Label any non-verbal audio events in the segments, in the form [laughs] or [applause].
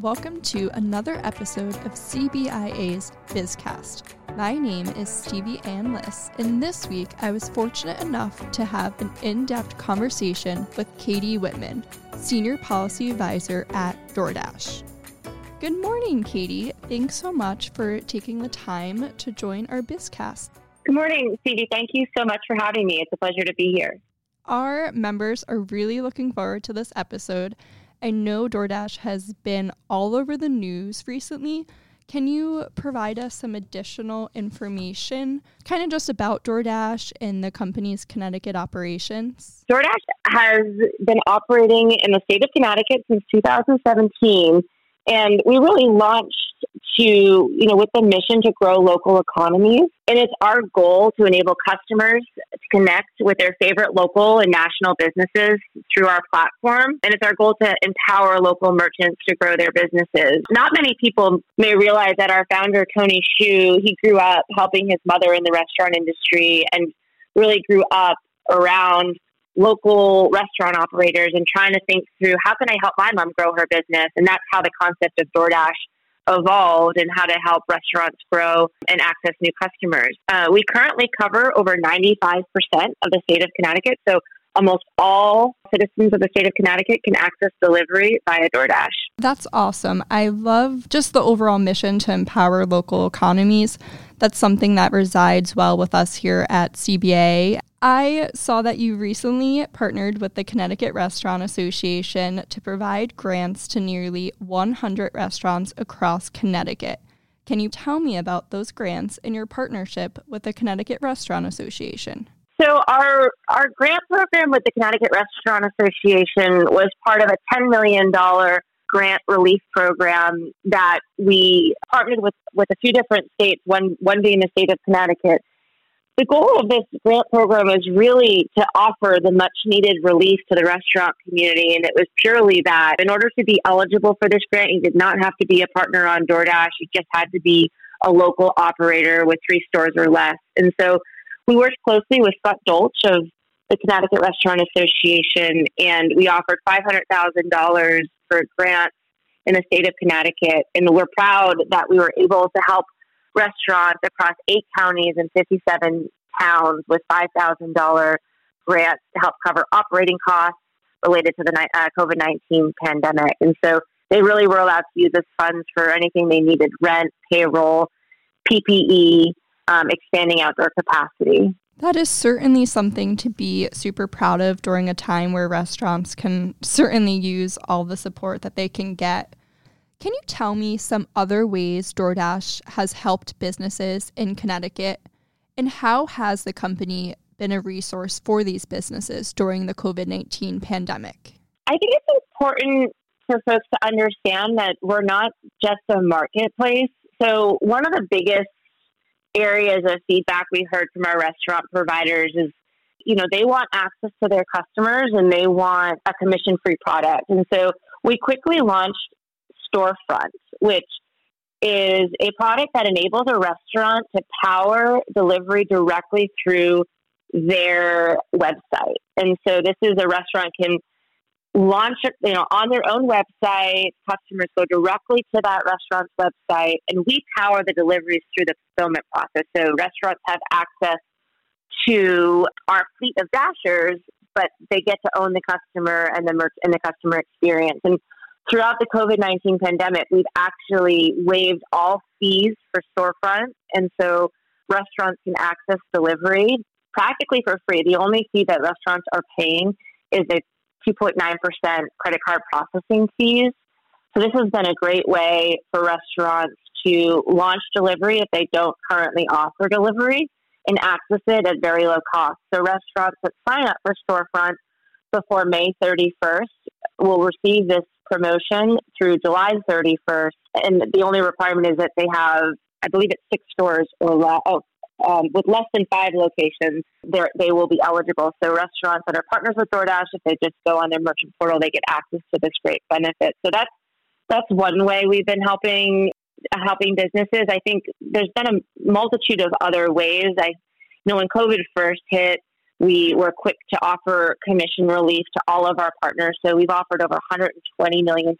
Welcome to another episode of CBIA's Bizcast. My name is Stevie Ann Liss, and this week I was fortunate enough to have an in depth conversation with Katie Whitman, Senior Policy Advisor at DoorDash. Good morning, Katie. Thanks so much for taking the time to join our Bizcast. Good morning, Stevie. Thank you so much for having me. It's a pleasure to be here. Our members are really looking forward to this episode. I know DoorDash has been all over the news recently. Can you provide us some additional information, kind of just about DoorDash and the company's Connecticut operations? DoorDash has been operating in the state of Connecticut since 2017, and we really launched to, you know, with the mission to grow local economies. And it's our goal to enable customers to connect with their favorite local and national businesses through our platform. And it's our goal to empower local merchants to grow their businesses. Not many people may realize that our founder, Tony Xu, he grew up helping his mother in the restaurant industry and really grew up around local restaurant operators and trying to think through how can I help my mom grow her business? And that's how the concept of DoorDash evolved and how to help restaurants grow and access new customers. Uh, we currently cover over 95% of the state of Connecticut. So almost all citizens of the state of Connecticut can access delivery via DoorDash. That's awesome. I love just the overall mission to empower local economies. That's something that resides well with us here at CBA. I saw that you recently partnered with the Connecticut Restaurant Association to provide grants to nearly 100 restaurants across Connecticut. Can you tell me about those grants and your partnership with the Connecticut Restaurant Association? So our our grant program with the Connecticut Restaurant Association was part of a $10 million grant relief program that we partnered with, with a few different states, one one being the state of Connecticut, the goal of this grant program is really to offer the much needed relief to the restaurant community. And it was purely that in order to be eligible for this grant, you did not have to be a partner on DoorDash. You just had to be a local operator with three stores or less. And so we worked closely with Scott Dolch of the Connecticut Restaurant Association, and we offered $500,000 for grants in the state of Connecticut. And we're proud that we were able to help restaurants across eight counties and 57 towns with $5,000 grants to help cover operating costs related to the uh, COVID 19 pandemic. And so they really were allowed to use this funds for anything they needed rent, payroll, PPE, um, expanding outdoor capacity. That is certainly something to be super proud of during a time where restaurants can certainly use all the support that they can get can you tell me some other ways DoorDash has helped businesses in Connecticut and how has the company been a resource for these businesses during the COVID 19 pandemic? I think it's important for folks to understand that we're not just a marketplace. So, one of the biggest areas of feedback we heard from our restaurant providers is you know they want access to their customers and they want a commission free product and so we quickly launched storefront, which is a product that enables a restaurant to power delivery directly through their website. And so this is a restaurant can launch it, you know on their own website customers go directly to that restaurant's website and we power the deliveries through the fulfillment process so restaurants have access to our fleet of dashers but they get to own the customer and the merch and the customer experience and throughout the COVID 19 pandemic, we've actually waived all fees for storefront. And so restaurants can access delivery practically for free. The only fee that restaurants are paying is a 2.9% credit card processing fees. So this has been a great way for restaurants to launch delivery if they don't currently offer delivery and access it at very low cost. So restaurants that sign up for storefront before May 31st will receive this promotion through July 31st. And the only requirement is that they have, I believe it's six stores or less. Oh, um, with less than five locations, they will be eligible. So restaurants that are partners with DoorDash, if they just go on their merchant portal, they get access to this great benefit. So that's that's one way we've been helping helping businesses. I think there's been a multitude of other ways. I you know when COVID first hit, we were quick to offer commission relief to all of our partners. So we've offered over $120 million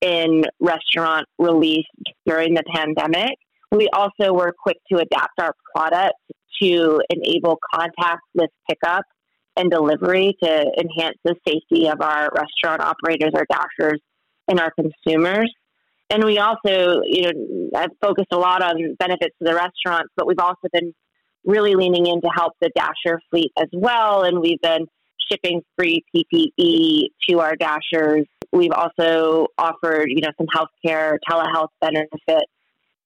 in restaurant relief during the pandemic. We also were quick to adapt our product to enable contactless pickup and delivery to enhance the safety of our restaurant operators, our dashers, and our consumers. And we also, you know, have focused a lot on benefits to the restaurants, but we've also been really leaning in to help the dasher fleet as well. And we've been shipping free PPE to our dashers. We've also offered, you know, some healthcare, telehealth benefits.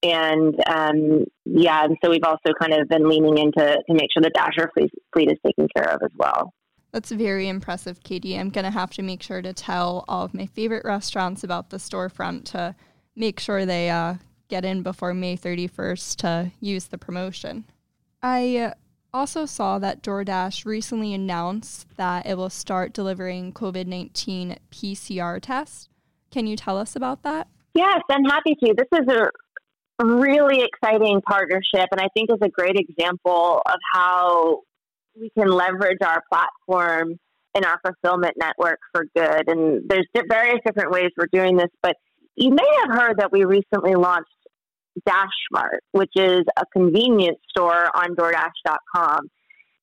And um, yeah, and so we've also kind of been leaning into to make sure the dasher fleet, fleet is taken care of as well. That's very impressive, Katie. I'm going to have to make sure to tell all of my favorite restaurants about the storefront to make sure they uh, get in before May 31st to use the promotion. I also saw that DoorDash recently announced that it will start delivering COVID 19 PCR tests. Can you tell us about that? Yes, I'm happy to. This is a really exciting partnership, and I think is a great example of how we can leverage our platform and our fulfillment network for good. And there's various different ways we're doing this, but you may have heard that we recently launched DashMart, which is a convenience store on DoorDash.com.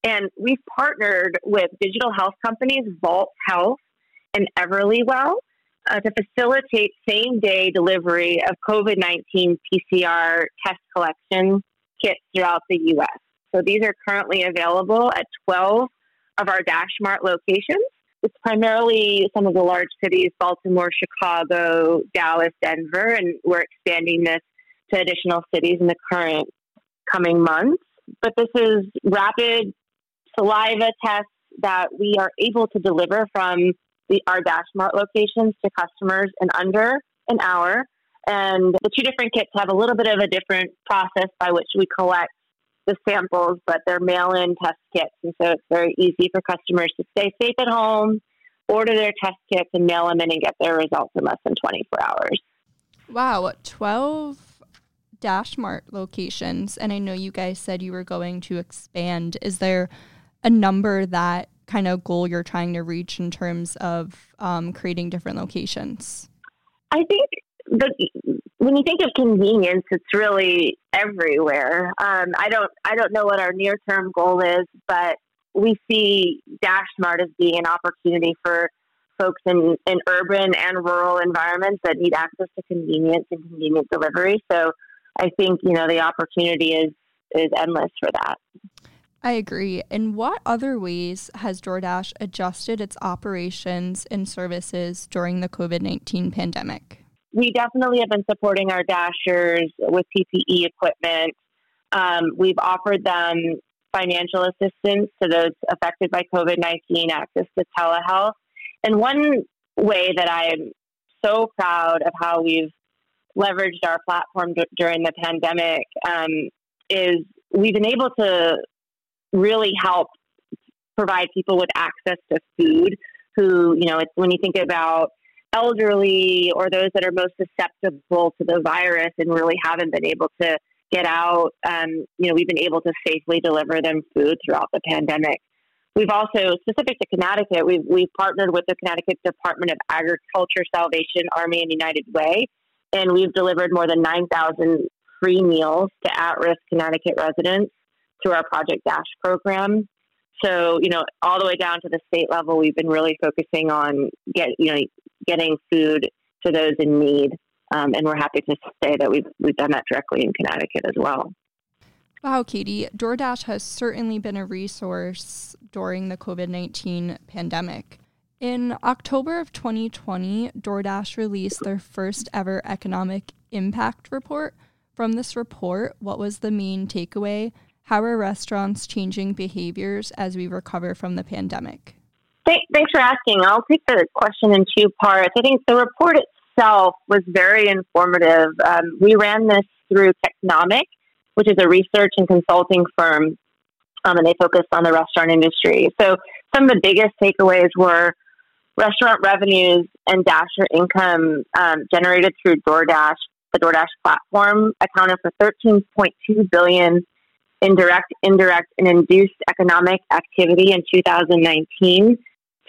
And we've partnered with digital health companies Vault Health and Everlywell uh, to facilitate same day delivery of COVID 19 PCR test collection kits throughout the U.S. So these are currently available at 12 of our DashMart locations. It's primarily some of the large cities Baltimore, Chicago, Dallas, Denver, and we're expanding this to additional cities in the current coming months. But this is rapid saliva tests that we are able to deliver from the, our DashMart locations to customers in under an hour. And the two different kits have a little bit of a different process by which we collect the samples, but they're mail in test kits. And so it's very easy for customers to stay safe at home, order their test kits, and mail them in and get their results in less than 24 hours. Wow, 12 DashMart locations. And I know you guys said you were going to expand. Is there a number that kind of goal you're trying to reach in terms of um, creating different locations? I think the, when you think of convenience, it's really everywhere. Um, I don't I don't know what our near term goal is, but we see DashMart as being an opportunity for folks in, in urban and rural environments that need access to convenience and convenient delivery. So I think you know the opportunity is is endless for that. I agree. In what other ways has DoorDash adjusted its operations and services during the COVID 19 pandemic? we definitely have been supporting our dashers with PPE equipment. Um, we've offered them financial assistance to those affected by COVID 19, access to telehealth. And one way that I'm so proud of how we've leveraged our platform d- during the pandemic um, is we've been able to really help provide people with access to food who, you know, it's when you think about elderly or those that are most susceptible to the virus and really haven't been able to get out, um, you know, we've been able to safely deliver them food throughout the pandemic. We've also, specific to Connecticut, we've, we've partnered with the Connecticut Department of Agriculture, Salvation Army, and United Way, and we've delivered more than 9,000 free meals to at risk Connecticut residents through our Project Dash program. So, you know, all the way down to the state level, we've been really focusing on get you know getting food to those in need, um, and we're happy to say that we've we've done that directly in Connecticut as well. Wow, Katie, DoorDash has certainly been a resource during the COVID 19 pandemic. In October of 2020, DoorDash released their first ever economic impact report. From this report, what was the main takeaway how are restaurants changing behaviors as we recover from the pandemic? Thanks for asking. I'll take the question in two parts. I think the report itself was very informative. Um, we ran this through Technomic, which is a research and consulting firm, um, and they focus on the restaurant industry. So some of the biggest takeaways were restaurant revenues and Dasher income um, generated through DoorDash, the DoorDash platform, accounted for 13.2 billion in direct, indirect, and induced economic activity in 2019.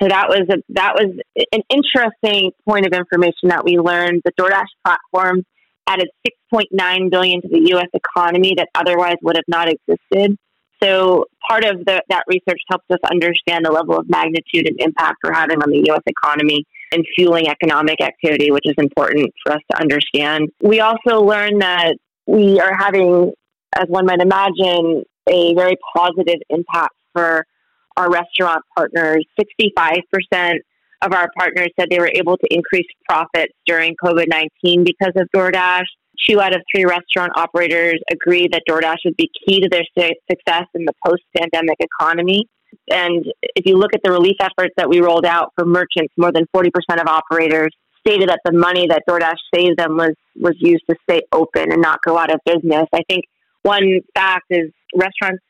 So that was a, that was an interesting point of information that we learned. The DoorDash platform added 6.9 billion to the U.S. economy that otherwise would have not existed. So part of the, that research helps us understand the level of magnitude and impact we're having on the U.S. economy and fueling economic activity, which is important for us to understand. We also learned that we are having, as one might imagine, a very positive impact for our restaurant partners. 65% of our partners said they were able to increase profits during COVID 19 because of DoorDash. Two out of three restaurant operators agree that DoorDash would be key to their success in the post pandemic economy. And if you look at the relief efforts that we rolled out for merchants, more than 40% of operators stated that the money that DoorDash saved them was, was used to stay open and not go out of business. I think one fact is restaurants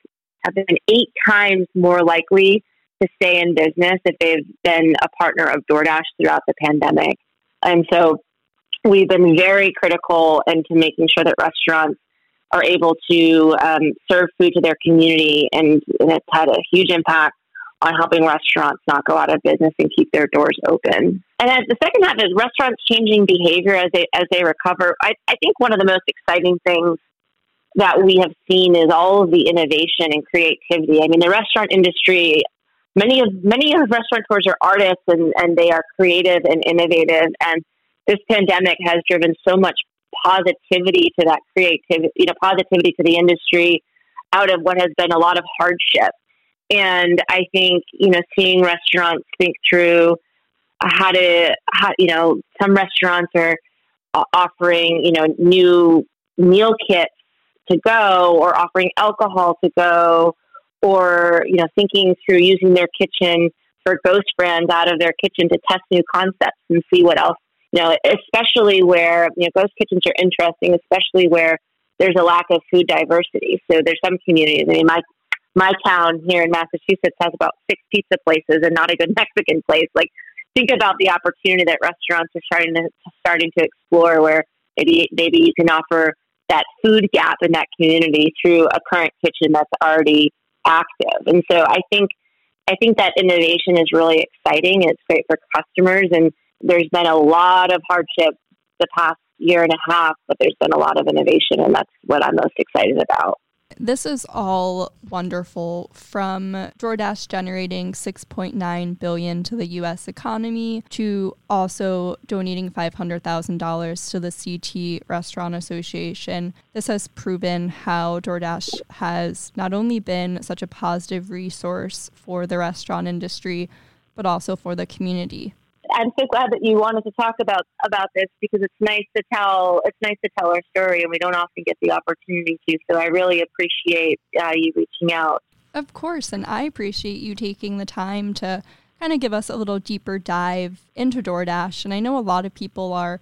have been eight times more likely to stay in business if they've been a partner of DoorDash throughout the pandemic. And so we've been very critical into making sure that restaurants are able to um, serve food to their community, and, and it's had a huge impact on helping restaurants not go out of business and keep their doors open. And then the second half is restaurants changing behavior as they as they recover. I, I think one of the most exciting things that we have seen is all of the innovation and creativity. I mean, the restaurant industry, many of many of restaurateurs are artists and, and they are creative and innovative. And this pandemic has driven so much positivity to that creativity, you know, positivity to the industry out of what has been a lot of hardship. And I think, you know, seeing restaurants think through how to, how, you know, some restaurants are uh, offering, you know, new meal kits to go or offering alcohol to go or, you know, thinking through using their kitchen for ghost brands out of their kitchen to test new concepts and see what else, you know, especially where, you know, ghost kitchens are interesting, especially where there's a lack of food diversity. So there's some communities. I mean, my my town here in Massachusetts has about six pizza places and not a [laughs] good Mexican place. Like, think about the opportunity that restaurants are starting to starting to explore, where maybe maybe you can offer that food gap in that community through a current kitchen that's already active. And so I think I think that innovation is really exciting. It's great for customers, and there's been a lot of hardship the past year and a half, but there's been a lot of innovation, and that's what I'm most excited about. This is all wonderful from DoorDash generating 6.9 billion to the US economy to also donating $500,000 to the CT Restaurant Association. This has proven how DoorDash has not only been such a positive resource for the restaurant industry but also for the community. I'm so glad that you wanted to talk about about this because it's nice to tell it's nice to tell our story, and we don't often get the opportunity to. So I really appreciate uh, you reaching out. Of course, and I appreciate you taking the time to kind of give us a little deeper dive into DoorDash. And I know a lot of people are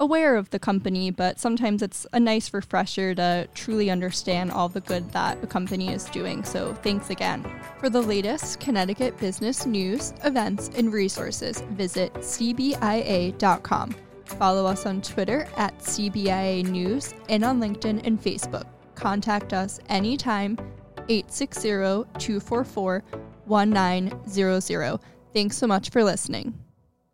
aware of the company, but sometimes it's a nice refresher to truly understand all the good that a company is doing. So thanks again. For the latest Connecticut business news, events, and resources, visit cbia.com. Follow us on Twitter at CBIA News and on LinkedIn and Facebook. Contact us anytime, 860 244 1900. Thanks so much for listening.